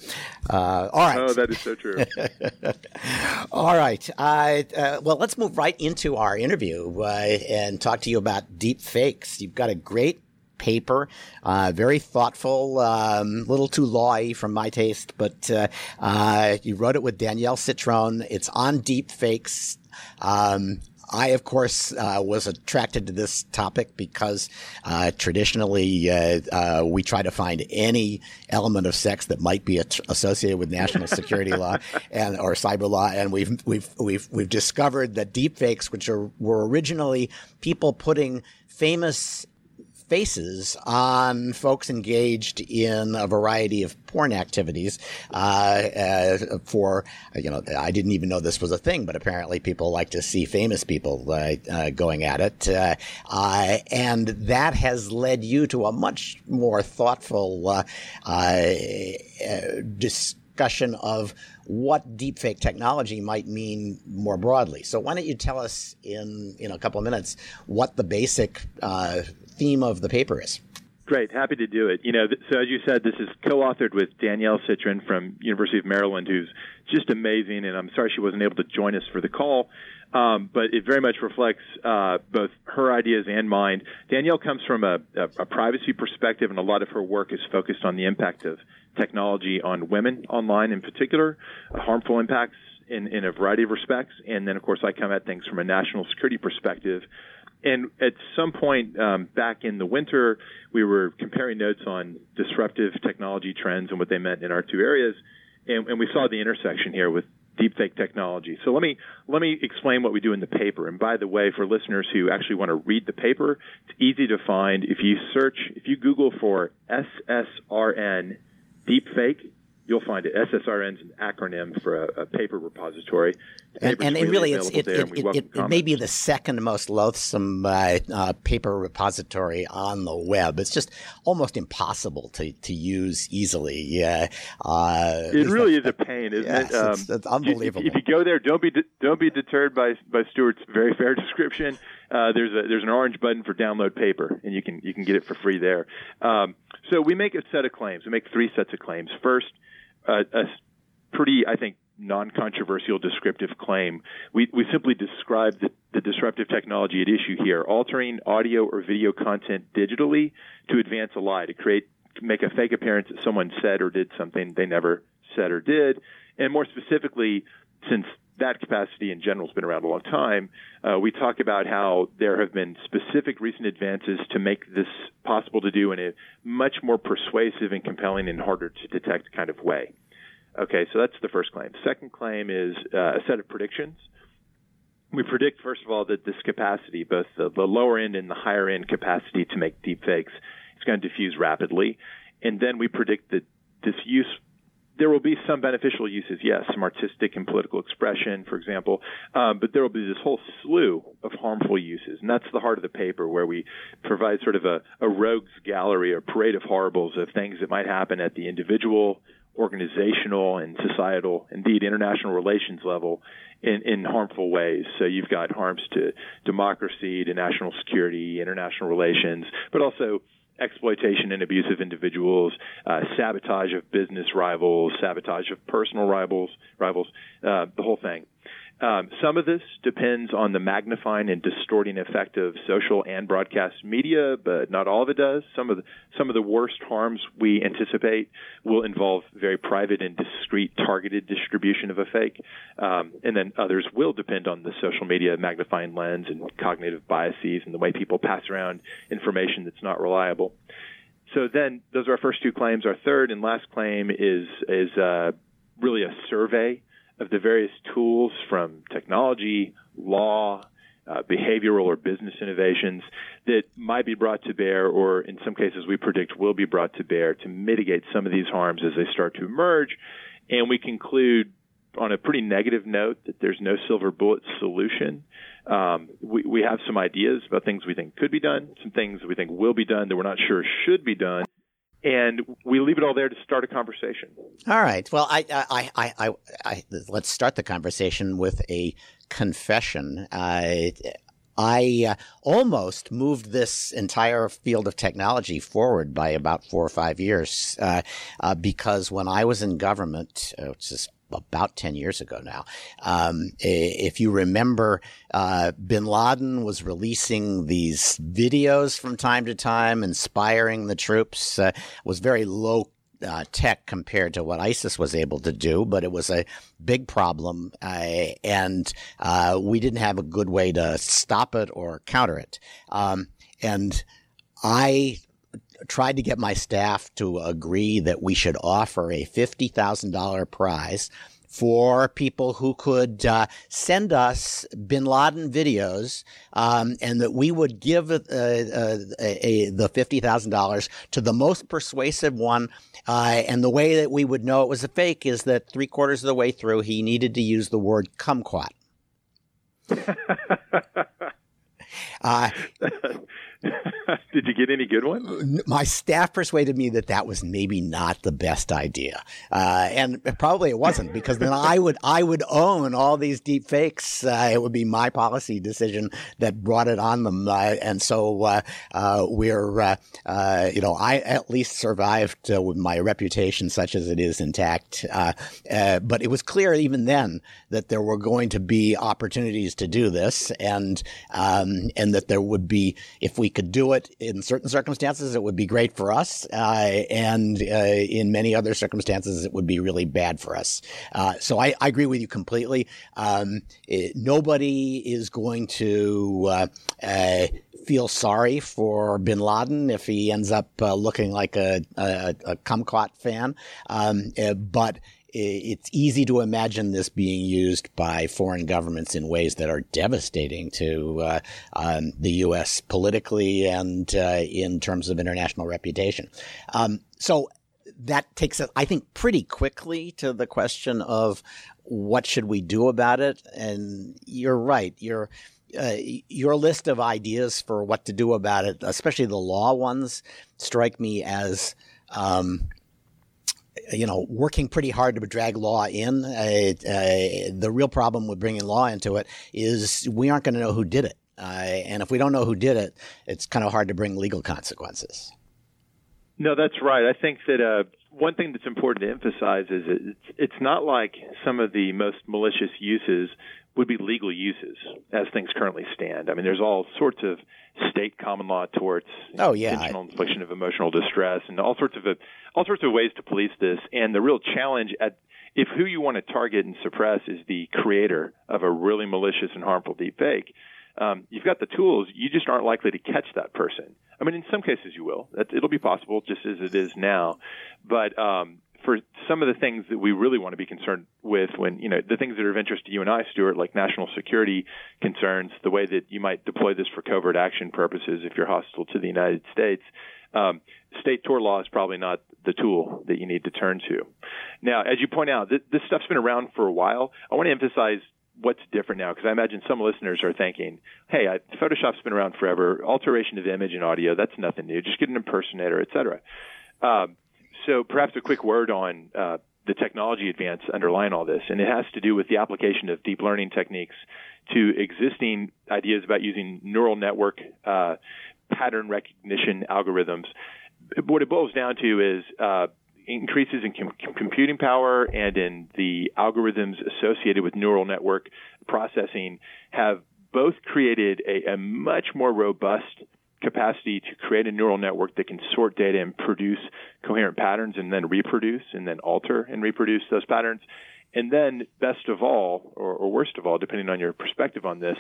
all right. Oh, that is so true. *laughs* all right. well, let's move right into our interview and talk to you about deep fakes. You've got a great paper. Uh, very thoughtful, a um, little too lawy from my taste, but uh, uh, you wrote it with Danielle Citron. It's on deep fakes. Um, I, of course, uh, was attracted to this topic because uh, traditionally uh, uh we try to find any element of sex that might be associated with national security law *laughs* and or cyber law, and we've we've we've we've discovered that deepfakes, which are were originally people putting famous faces on folks engaged in a variety of porn activities. Uh, uh, for you know, I didn't even know this was a thing, but apparently people like to see famous people uh, going at it, uh, uh, and that has led you to a much more thoughtful discussion of what deepfake technology might mean more broadly. So why don't you tell us in in a couple of minutes what the basic uh, theme of the paper is. Great, happy to do it. You know, so as you said, this is co-authored with Danielle Citron from University of Maryland, who's just amazing. And I'm sorry she wasn't able to join us for the call, um, but it very much reflects uh, both her ideas and mine. Danielle comes from a, a, a privacy perspective, and a lot of her work is focused on the impact of technology on women online, in particular, harmful impacts in, in a variety of respects. And then, of course, I come at things from a national security perspective and at some point um, back in the winter, we were comparing notes on disruptive technology trends and what they meant in our two areas, and, and we saw the intersection here with deepfake technology. So let me let me explain what we do in the paper. And by the way, for listeners who actually want to read the paper, it's easy to find if you search if you Google for SSRN deepfake you'll find it. SSRN is an acronym for a, a paper repository. And, and, really, it's, it, it, it, it, may be the second most loathsome uh, uh, paper repository on the web. It's just almost impossible to, to use easily. Yeah, uh, it really is a *laughs* pain, isn't yes, it? Um, it's, it's unbelievable. If, if, you go there, don't be de- don't be deterred by by Stewart's very fair *laughs* description. Uh, there's a there's an orange button for download paper, and you can you can get it for free there. Um, so we make a set of claims. We make three sets of claims. First a, a pretty, I think, non-controversial descriptive claim. We, we simply describe the, the, disruptive technology at issue here, altering audio or video content digitally to advance a lie, to create, make a fake appearance that someone said or did something they never said or did. And more specifically, since that capacity in general has been around a long time, uh, we talk about how there have been specific recent advances to make this possible to do in a much more persuasive and compelling and harder to detect kind of way. Okay, so that's the first claim. Second claim is uh, a set of predictions. We predict, first of all, that this capacity, both the, the lower end and the higher end capacity to make deepfakes, is going to diffuse rapidly. And then we predict that this use there will be some beneficial uses, yes, some artistic and political expression, for example, um, but there will be this whole slew of harmful uses. And that's the heart of the paper, where we provide sort of a, a rogues gallery or parade of horribles of things that might happen at the individual, organizational, and societal, indeed international relations level in, in harmful ways. So you've got harms to democracy, to national security, international relations, but also exploitation and abuse of individuals, uh, sabotage of business rivals, sabotage of personal rivals, rivals, uh, the whole thing. Um, some of this depends on the magnifying and distorting effect of social and broadcast media, but not all of it does. Some of the, some of the worst harms we anticipate will involve very private and discreet targeted distribution of a fake, um, and then others will depend on the social media magnifying lens and cognitive biases and the way people pass around information that's not reliable. So then, those are our first two claims. Our third and last claim is is uh, really a survey of the various tools from technology, law, uh, behavioral or business innovations that might be brought to bear, or in some cases we predict will be brought to bear to mitigate some of these harms as they start to emerge. And we conclude on a pretty negative note that there's no silver bullet solution. Um, we, we have some ideas about things we think could be done, some things we think will be done that we're not sure should be done and we leave it all there to start a conversation. All right. Well, I, I, I, I, I let's start the conversation with a confession. I, I uh, almost moved this entire field of technology forward by about four or five years uh, uh, because when I was in government, uh, which is about 10 years ago now. Um, if you remember, uh, bin Laden was releasing these videos from time to time, inspiring the troops, uh, was very low uh, tech compared to what ISIS was able to do, but it was a big problem, uh, and uh, we didn't have a good way to stop it or counter it. Um, and I tried to get my staff to agree that we should offer a $50,000 prize for people who could uh, send us bin Laden videos, um, and that we would give uh, uh, a, a, the fifty thousand dollars to the most persuasive one. Uh, and the way that we would know it was a fake is that three quarters of the way through, he needed to use the word kumquat. *laughs* *laughs* *laughs* Did you get any good ones? My staff persuaded me that that was maybe not the best idea, uh, and probably it wasn't because then I would I would own all these deep fakes. Uh, it would be my policy decision that brought it on them, uh, and so uh, uh, we're uh, you know I at least survived with my reputation, such as it is, intact. but it was clear even then that there were going to be opportunities to do this, and um, and that there would be if we could do it in certain circumstances, it would be great for us, uh, and uh, in many other circumstances, it would be really bad for us. Uh, so I, I, agree with you completely. Um, it, nobody is going to uh, uh, feel sorry for Bin Laden if he ends up uh, looking like a, a, a kumquat fan, um, but it's easy to imagine this being used by foreign governments in ways that are devastating to uh, um, the U.S. politically and uh, in terms of international reputation. Um, so that takes us, I think, pretty quickly to the question of what should we do about it. And you're right. Your uh, your list of ideas for what to do about it, especially the law ones, strike me as um, you know, working pretty hard to drag law in. Uh, uh, the real problem with bringing law into it is we aren't going to know who did it. Uh, and if we don't know who did it, it's kind of hard to bring legal consequences. No, that's right. I think that uh, one thing that's important to emphasize is it's, it's not like some of the most malicious uses would be legal uses as things currently stand. I mean, there's all sorts of state common law torts, oh yeah, intentional infliction of emotional distress, and all sorts of all sorts of ways to police this. And the real challenge at if who you want to target and suppress is the creator of a really malicious and harmful deep fake, um, you've got the tools. You just aren't likely to catch that person. I mean, in some cases you will. it'll be possible, just as it is now. But um, for some of the things that we really want to be concerned with when, you know, the things that are of interest to you and I, Stewart, like national security concerns, the way that you might deploy this for covert action purposes if you're hostile to the United States, um, state tort law is probably not the tool that you need to turn to. Now, as you point out, th- this stuff's been around for a while. I want to emphasize what's different now because I imagine some listeners are thinking, "Hey, I, Photoshop's been around forever. Alteration of image and audio, that's nothing new. Just get an impersonator, etc." Um, so perhaps a quick word on uh, the technology advance underlying all this, and it has to do with the application of deep learning techniques to existing ideas about using neural network uh, pattern recognition algorithms. What it boils down to is uh, increases in com- computing power and in the algorithms associated with neural network processing have both created a, a much more robust capacity to create a neural network that can sort data and produce coherent patterns and then reproduce and then alter and reproduce those patterns. And then, best of all, or, or worst of all, depending on your perspective on this,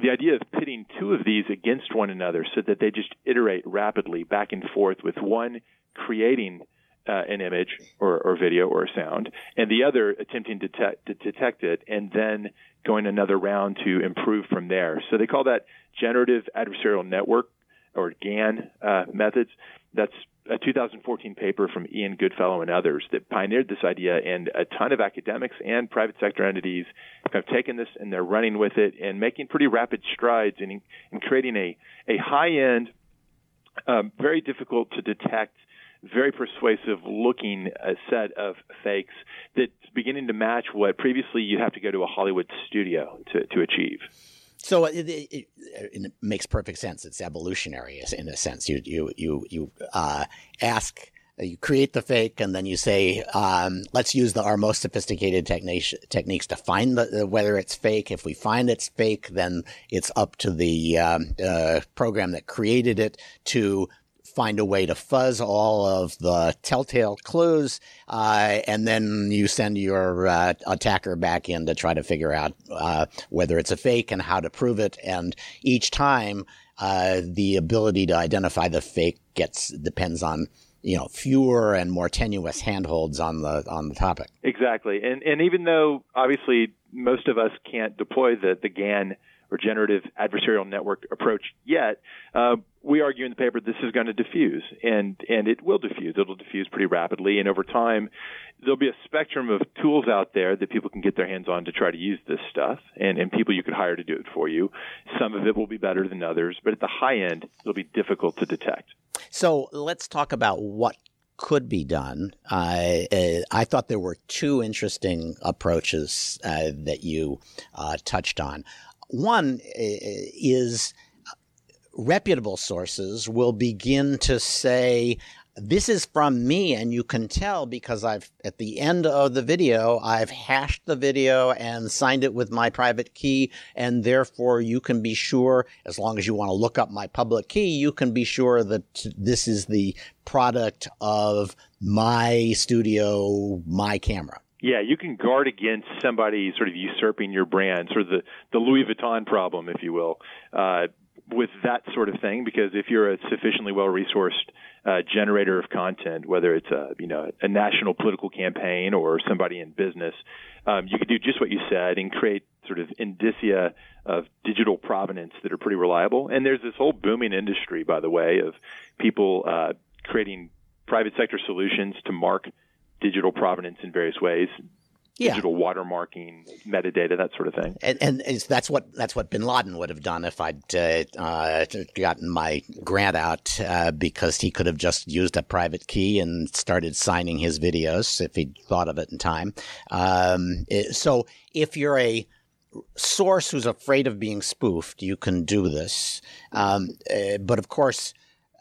the idea of pitting two of these against one another so that they just iterate rapidly back and forth with one creating uh, an image or, or, video or sound, and the other attempting to, te- to detect it and then going another round to improve from there. So they call that generative adversarial network or GAN uh, methods. That's a 2014 paper from Ian Goodfellow and others that pioneered this idea, and a ton of academics and private sector entities have taken this and they're running with it and making pretty rapid strides in, in creating a, a high end, um, very difficult to detect very persuasive looking uh, set of fakes that's beginning to match what previously you'd have to go to a Hollywood studio to, to achieve. So it, it, it, makes perfect sense. It's evolutionary in a sense. You you you you uh, ask, you create the fake, and then you say, um, "Let's use the, our most sophisticated techniques techniques to find the, whether it's fake. If we find it's fake, then it's up to the um, uh, program that created it to find a way to fuzz all of the telltale clues, uh, and then you send your uh, attacker back in to try to figure out uh, whether it's a fake and how to prove it. And each time, uh, the ability to identify the fake gets depends on you know fewer and more tenuous handholds on the on the topic. Exactly, and and even though obviously most of us can't deploy the the GAN or generative adversarial network approach yet, uh, we argue in the paper this is going to diffuse, and and it will diffuse. It'll diffuse pretty rapidly, and over time, there'll be a spectrum of tools out there that people can get their hands on to try to use this stuff, and and people you could hire to do it for you. Some of it will be better than others, but at the high end, it'll be difficult to detect. So let's talk about what could be done. Uh, I thought there were two interesting approaches uh, that you uh, touched on. One uh, is reputable sources will begin to say this is from me and you can tell because I've at the end of the video I've hashed the video and signed it with my private key and therefore you can be sure as long as you want to look up my public key you can be sure that this is the product of my studio my camera yeah, you can guard against somebody sort of usurping your brand, sort of the, the Louis Vuitton problem, if you will, uh, with that sort of thing. Because if you're a sufficiently well resourced uh, generator of content, whether it's a you know a national political campaign or somebody in business, um, you could do just what you said and create sort of indicia of digital provenance that are pretty reliable. And there's this whole booming industry, by the way, of people uh, creating private sector solutions to mark digital provenance in various ways yeah. digital watermarking, metadata, that sort of thing. And, and that's what that's what Bin Laden would have done if I'd uh, uh, gotten my grant out, uh, because he could have just used a private key and started signing his videos if he'd thought of it in time. Um, it, so if you're a source who's afraid of being spoofed, you can do this. Um, uh, but of course.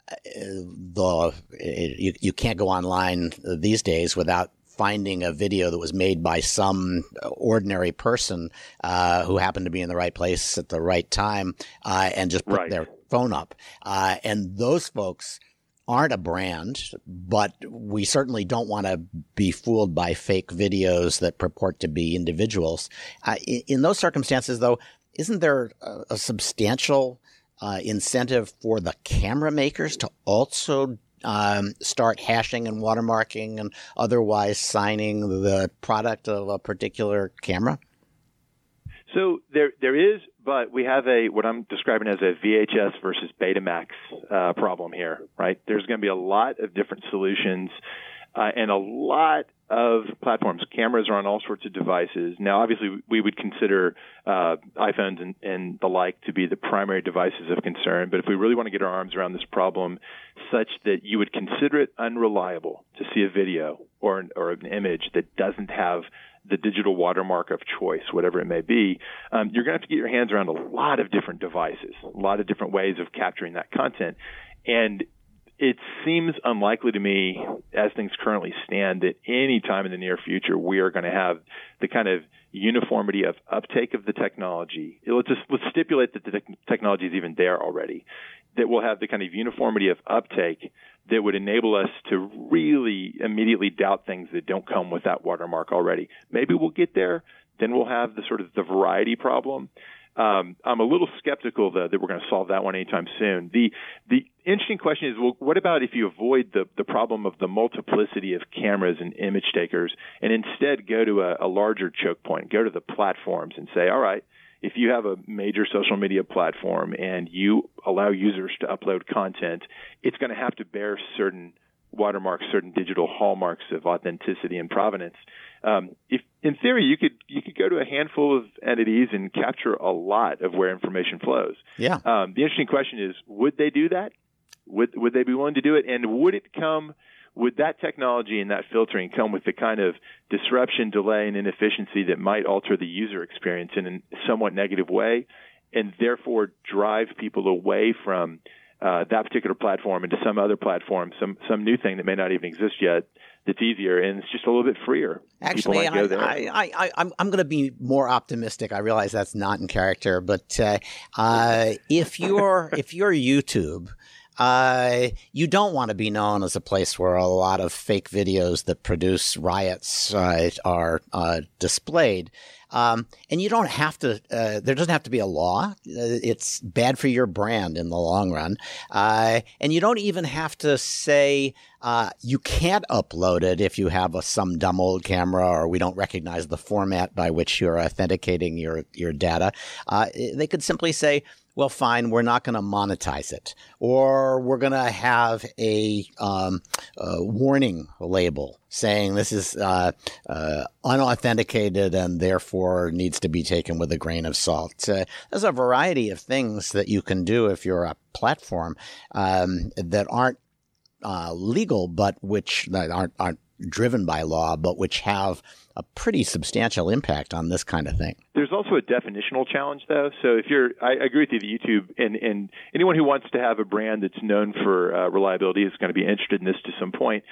Uh, the you, you can't go online these days without finding a video that was made by some ordinary person uh, who happened to be in the right place at the right time uh, and just put right. their phone up. Uh, and those folks aren't a brand, but we certainly don't want to be fooled by fake videos that purport to be individuals. Uh, in, in, those circumstances, though, isn't there a, a substantial uh, incentive for the camera makers to also um, start hashing and watermarking and otherwise signing the product of a particular camera? So there there is, but we have a what I'm describing as a VHS versus Betamax uh, problem here, right? There's going to be a lot of different solutions uh, and a lot of platforms. Cameras are on all sorts of devices. Now, obviously, we would consider uh, iPhones and, and, the like to be the primary devices of concern. But if we really want to get our arms around this problem such that you would consider it unreliable to see a video or an, or an image that doesn't have the digital watermark of choice, whatever it may be, um, you're going to have to get your hands around a lot of different devices, a lot of different ways of capturing that content. And it seems unlikely to me, as things currently stand, that any time in the near future we are going to have the kind of uniformity of uptake of the technology. Let's just let's stipulate that the te- technology is even there already. That we'll have the kind of uniformity of uptake that would enable us to really immediately doubt things that don't come with that watermark already. Maybe we'll get there. Then we'll have the sort of the variety problem. Um, I'm a little skeptical though that we're going to solve that one anytime soon. The the interesting question is, well, what about if you avoid the the problem of the multiplicity of cameras and image takers, and instead go to a, a larger choke point, go to the platforms, and say, all right, if you have a major social media platform and you allow users to upload content, it's going to have to bear certain watermarks, certain digital hallmarks of authenticity and provenance. Um, if in theory you could you could go to a handful of entities and capture a lot of where information flows. Yeah. Um, the interesting question is, would they do that? Would would they be willing to do it? And would it come? Would that technology and that filtering come with the kind of disruption, delay, and inefficiency that might alter the user experience in a somewhat negative way, and therefore drive people away from uh, that particular platform into some other platform, some some new thing that may not even exist yet that's easier and it's just a little bit freer. Actually, I, I, I, I'm, I'm going to be more optimistic. I realize that's not in character, but uh, uh, if you're if you're YouTube. Uh, you don't want to be known as a place where a lot of fake videos that produce riots uh, are uh, displayed. Um, and you don't have to, uh, there doesn't have to be a law. Uh, it's bad for your brand in the long run. Uh, and you don't even have to say, you can't upload it if you have a, some dumb old camera or we don't recognize the format by which you're authenticating your, your data. They could simply say, well, fine, we're not going to monetize it, or we're going to have a, um, a, warning label saying this is uh, uh, unauthenticated and therefore needs to be taken with a grain of salt. Uh, there's a variety of things that you can do if you're a platform um, that aren't uh, legal, but which aren't aren't driven by law, but which have a pretty substantial impact on this kind of thing. There's also a definitional challenge, though. So if you're, I agree with you that YouTube and, and anyone who wants to have a brand that's known for uh, reliability is going to be interested in this to some point.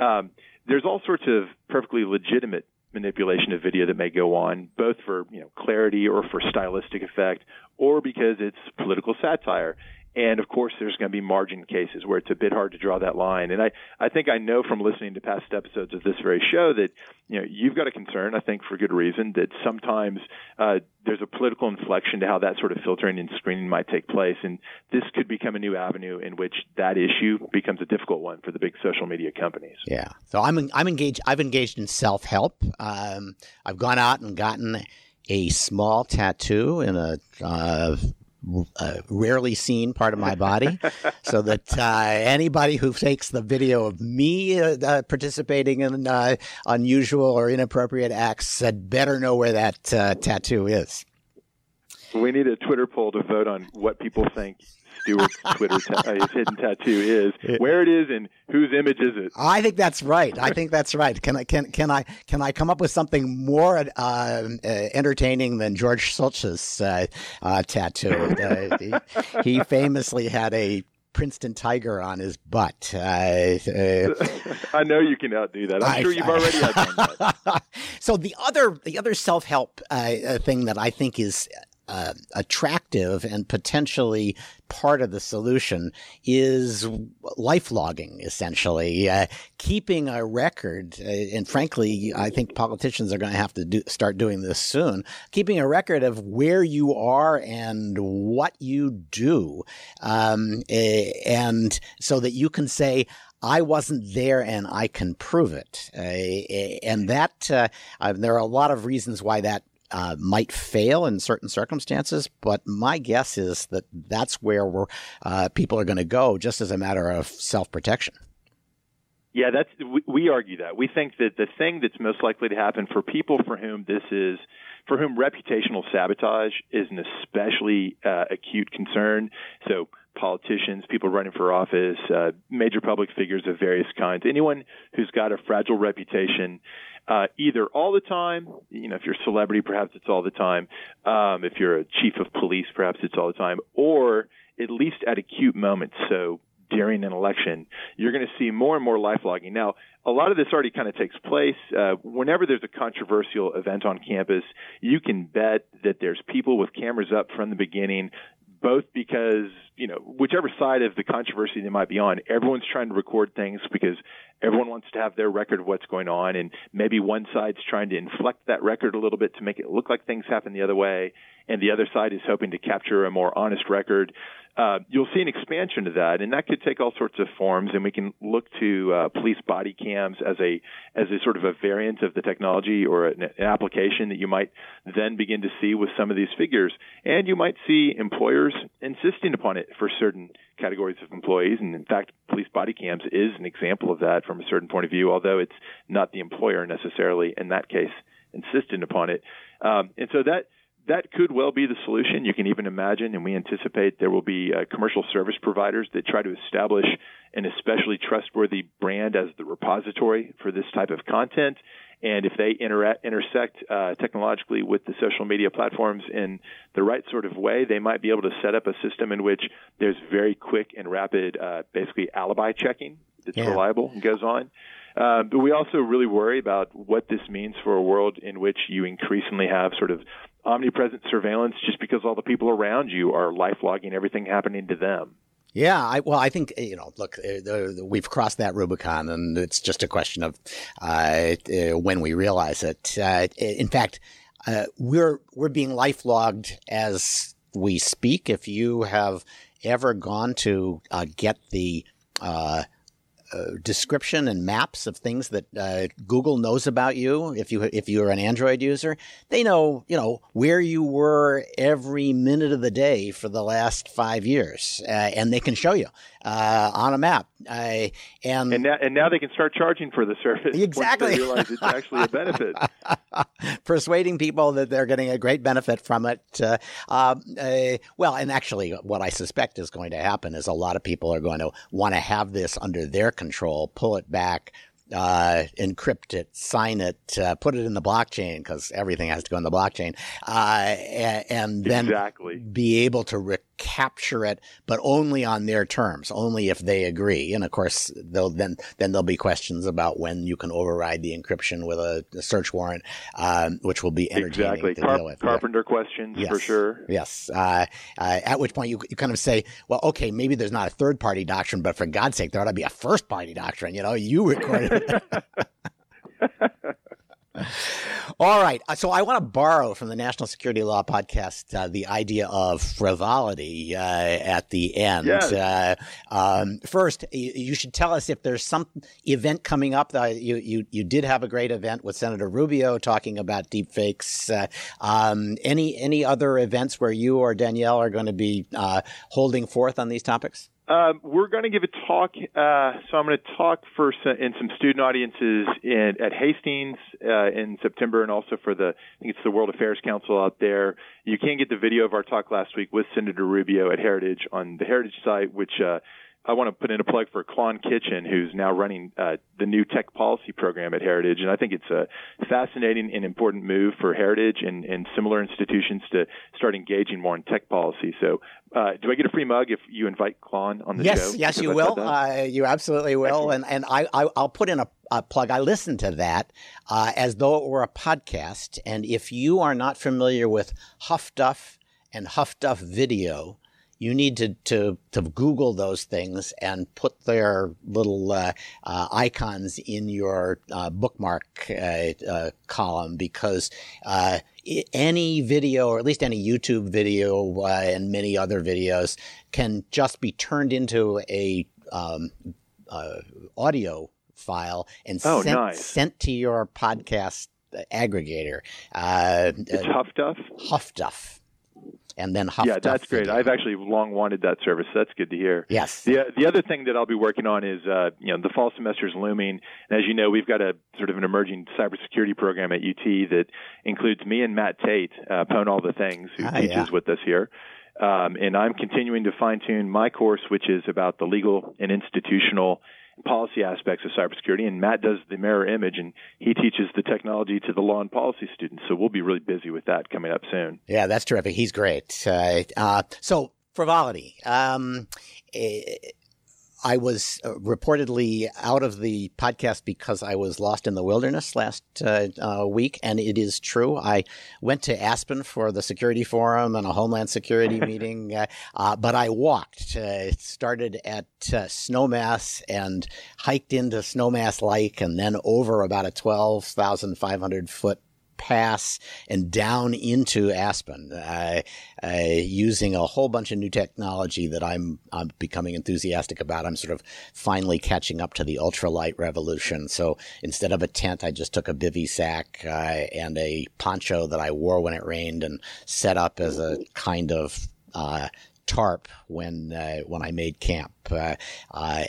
Um, there's all sorts of perfectly legitimate manipulation of video that may go on, both for you know clarity or for stylistic effect, or because it's political satire. And of course, there's going to be margin cases where it's a bit hard to draw that line. And I, I think I know from listening to past episodes of this very show that you know you've got a concern. I think for good reason that sometimes uh, there's a political inflection to how that sort of filtering and screening might take place, and this could become a new avenue in which that issue becomes a difficult one for the big social media companies. Yeah. So I'm I'm engaged. I've engaged in self help. Um, I've gone out and gotten a small tattoo in a uh, a rarely seen part of my body, *laughs* so that uh, anybody who takes the video of me uh, uh, participating in uh, unusual or inappropriate acts had better know where that uh, tattoo is. We need a Twitter poll to vote on what people think Stewart's Twitter ta- uh, his hidden tattoo is, where it is, and whose image is it. I think that's right. I think that's right. Can I can can I can I come up with something more uh, uh, entertaining than George Shultz's uh, uh, tattoo? Uh, he, he, famously had a Princeton Tiger on his butt. I know you can outdo that. I'm I, sure you've I, already outdone that. *laughs* so the other the other self help thing that I think is uh, attractive and potentially part of the solution is life logging, essentially, uh, keeping a record. Uh, and frankly, I think politicians are going to have to do, start doing this soon. Keeping a record of where you are and what you do, um, and so that you can say. I wasn't there and I can prove it. Uh, and that, uh, there are a lot of reasons why that uh, might fail in certain circumstances, but my guess is that that's where we're, uh, people are going to go just as a matter of self protection. Yeah, that's we, we argue that. We think that the thing that's most likely to happen for people for whom this is for whom reputational sabotage is an especially uh, acute concern. So politicians, people running for office, uh, major public figures of various kinds, anyone who's got a fragile reputation uh, either all the time, you know, if you're a celebrity, perhaps it's all the time. Um, if you're a chief of police, perhaps it's all the time, or at least at acute moments. So during an election, you're going to see more and more life logging. Now, a lot of this already kind of takes place. Uh, whenever there's a controversial event on campus, you can bet that there's people with cameras up from the beginning both because you know whichever side of the controversy they might be on, everyone's trying to record things because everyone wants to have their record of what's going on, and maybe one side's trying to inflect that record a little bit to make it look like things happen the other way, and the other side is hoping to capture a more honest record uh, you'll see an expansion of that, and that could take all sorts of forms. And we can look to uh, police body cams as a as a sort of a variant of the technology or an, an application that you might then begin to see with some of these figures. And you might see employers insisting upon it for certain categories of employees. And in fact, police body cams is an example of that from a certain point of view, although it's not the employer necessarily in that case insisting upon it. Um, and so that that could well be the solution. You can even imagine, and we anticipate there will be uh, commercial service providers that try to establish an especially trustworthy brand as the repository for this type of content. And if they inter- intersect uh, technologically with the social media platforms in the right sort of way, they might be able to set up a system in which there's very quick and rapid, uh, basically alibi checking that's yeah. reliable and goes on. Uh, but we also really worry about what this means for a world in which you increasingly have sort of omnipresent surveillance just because all the people around you are life logging everything happening to them. Yeah, I, well, I think you know. Look, uh, we've crossed that Rubicon, and it's just a question of uh, uh, when we realize it. Uh, in fact, uh, we're we're being life logged as we speak. If you have ever gone to uh, get the uh, description and maps of things that uh, Google knows about you. If you if you're an Android user, they know you know where you were every minute of the day for the last five years, uh, and they can show you uh, on a map. and and now, and now they can start charging for the service. Exactly, realize it's actually a benefit. *laughs* Persuading people that they're getting a great benefit from it. Uh, um, uh, well, and actually, what I suspect is going to happen is a lot of people are going to want to have this under their control, pull it back, uh, encrypt it, sign it, uh, put it in the blockchain because everything has to go in the blockchain, uh, and, and, then exactly. be able to recapture it, but only on their terms, only if they agree. And of course, they'll then then there'll be questions about when you can override the encryption with a, a search warrant, um, which will be entertaining exactly. to Car- deal with. Carpenter yeah. questions yes. for sure. Yes. Uh, uh, at which point you, you kind of say, well, okay, maybe there's not a third party doctrine, but for God's sake, there ought to be a first party doctrine. You know, you recorded it. *laughs* *laughs* All right. So I want to borrow from the National Security Law podcast uh, the idea of frivolity uh, at the end. Yes. Uh, um, first, you should tell us if there's some event coming up. you, you, you did have a great event with Senator Rubio talking about deepfakes. Uh, um, any, any other events where you or Danielle are going to be uh, holding forth on these topics? Um, we're going to give a talk. Uh, so I'm going to talk for some, in some student audiences in, at Hastings uh, in September, and also for the I think it's the World Affairs Council out there. You can get the video of our talk last week with Senator Rubio at Heritage on the Heritage site, which uh, I want to put in a plug for Klon Kitchen, who's now running uh, the new tech policy program at Heritage. And I think it's a fascinating and important move for Heritage and, and similar institutions to start engaging more in tech policy. So, uh, do I get a free mug if you invite Klon on the yes, show? Yes, yes, you will. Uh, you absolutely will. Excellent. And, and I, I, will put in a, a, plug. I listened to that uh, as though it were a podcast. And if you are not familiar with Huff Duff and Huff Duff video, you need to, to, to Google those things and put their little uh, uh, icons in your uh, bookmark uh, uh, column because uh, any video, or at least any YouTube video and many other videos, can just be turned into a um, audio file and oh, sent, nice. sent to your podcast aggregator. it's Huff Duff? Huff Duff and then Huff Yeah, that's great. I've actually long wanted that service. That's good to hear. Yes. The the other thing that I'll be working on is uh, you know the fall semester is looming, and as you know, we've got a sort of an emerging cybersecurity program at UT that includes me and Matt Tait, uh, Pwn All the Things, who Ah, teaches yeah. with us here. Um, and I'm continuing to fine tune my course, which is about the legal and institutional policy aspects of cybersecurity. And Matt does the mirror image, and he teaches the technology to the law and policy students. So we'll be really busy with that coming up soon. Yeah, that's terrific. He's great. Uh, uh, so frivolity. Um, eh, I was uh, reportedly out of the podcast because I was lost in the wilderness last uh, uh, week, and it is true. I went to Aspen for the security forum and a homeland security *laughs* meeting, uh, uh, but I walked. Uh, started at uh, Snowmass and hiked into Snowmass Lake, and then over about a twelve thousand five hundred foot pass and down into Aspen, uh, uh, using a whole bunch of new technology that I'm, I'm becoming enthusiastic about. I'm sort of finally catching up to the ultralight revolution. So instead of a tent, I just took a bivy sack uh, and a poncho that I wore when it rained and set up as a kind of uh, tarp when uh, when I made camp, uh,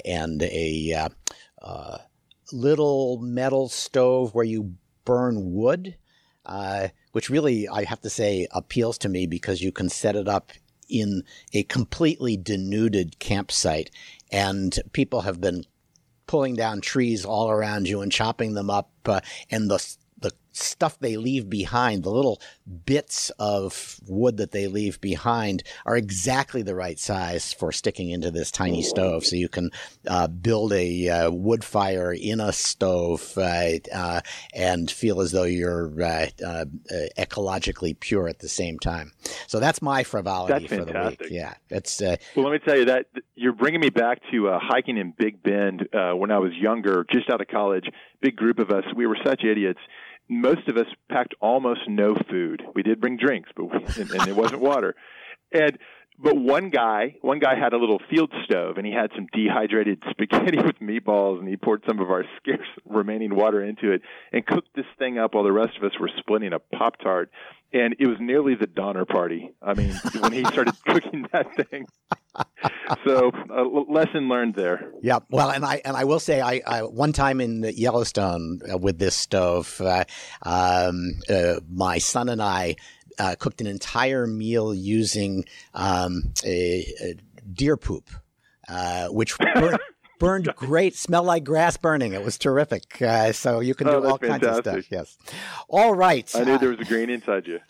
and a little metal stove where you burn wood uh, which really, I have to say, appeals to me because you can set it up in a completely denuded campsite, and people have been pulling down trees all around you and chopping them up, uh, and the the stuff they leave behind, the little bits of wood that they leave behind, are exactly the right size for sticking into this tiny stove. So you can uh, build a uh, wood fire in a stove uh, uh, and feel as though you're uh, uh, ecologically pure at the same time. So that's my frivolity That's for the week. Yeah, it's Well, let me tell you that you're bringing me back to uh, hiking in Big Bend uh, when I was younger, just out of college. Big group of us. We were such idiots. Most of us packed almost no food. We did bring drinks, but we, and, and it wasn't water. And but one guy, one guy had a little field stove, and he had some dehydrated *laughs* spaghetti with meatballs, and he poured some of our *laughs* scarce remaining water into it and cooked this thing up while the rest of us were splitting a pop tart. And it was nearly the Donner Party. I mean, when he started *laughs* cooking that thing. So, uh, lesson learned there. Yeah, well, and I and I will say, I, I one time in Yellowstone uh, with this stove, uh, um, uh, my son and I uh, cooked an entire meal using um, a, a deer poop, uh, which burned, burned *laughs* great, Smell like grass burning. It was terrific. Uh, so you can Oh, do all that's kinds of stuff. Yes. All right. I knew there was a *laughs* grain inside you. *laughs*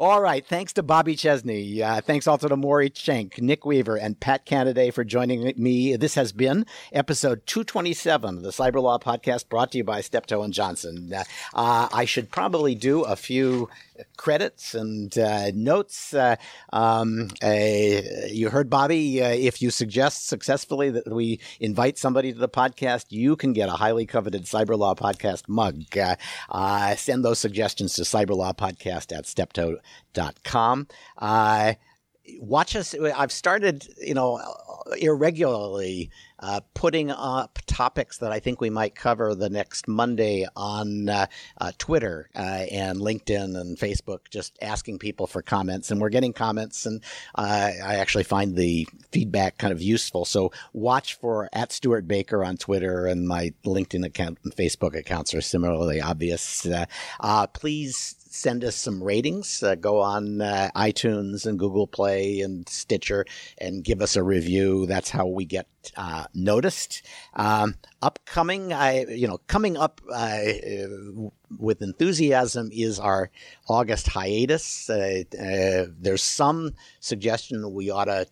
All right. Thanks to Bobby Chesney. Uh, thanks also to Maury Shenk, Nick Weaver, and Patt Cannaday for joining me. This has been episode 227 of the Cyberlaw Podcast brought to you by Steptoe and Johnson. Uh, I should probably do a few credits and uh, notes. Uh, um, you heard Bobby. Uh, if you suggest successfully that we invite somebody to the podcast, you can get a highly coveted Cyberlaw Podcast mug. Uh, uh, send those suggestions to cyberlawpodcast at steptoe.com. Uh, watch us. I've started, you know, irregularly uh, putting up topics that I think we might cover the next Monday on uh, uh, Twitter uh, and LinkedIn and Facebook, just asking people for comments. And we're getting comments, and uh, I actually find the feedback kind of useful. So watch for at Stewart Baker on Twitter, and my LinkedIn account and Facebook accounts are similarly obvious. Uh, please send us some ratings. Uh, go on uh, iTunes and Google Play and Stitcher and give us a review. That's how we get uh, noticed. Um, upcoming, I you know, coming up uh, uh, with enthusiasm is our August hiatus. Uh, there's some suggestion we ought to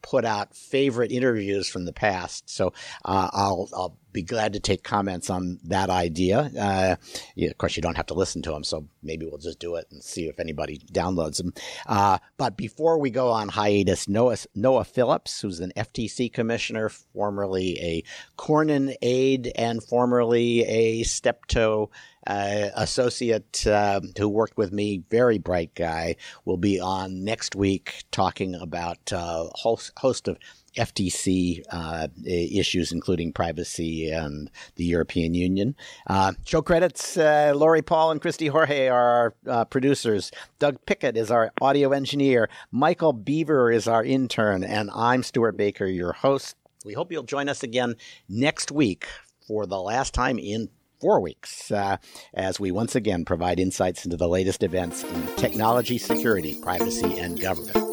put out favorite interviews from the past. So I'll I'll be glad to take comments on that idea. Uh, yeah, of course, you don't have to listen to them, so maybe we'll just do it and see if anybody downloads them. Uh, but before we go on hiatus, Noah Noah Phillips, who's an FTC commissioner, formerly a Cornyn aide, and formerly a Steptoe uh, associate uh, who worked with me, very bright guy, will be on next week talking about a uh, host, host of FTC uh, issues, including privacy and the European Union. Uh, show credits uh, Lori Paul and Christy Jorge are our uh, producers. Doug Pickett is our audio engineer. Michael Beaver is our intern. And I'm Stewart Baker, your host. We hope you'll join us again next week for the last time in four weeks uh, as we once again provide insights into the latest events in technology, security, privacy, and government.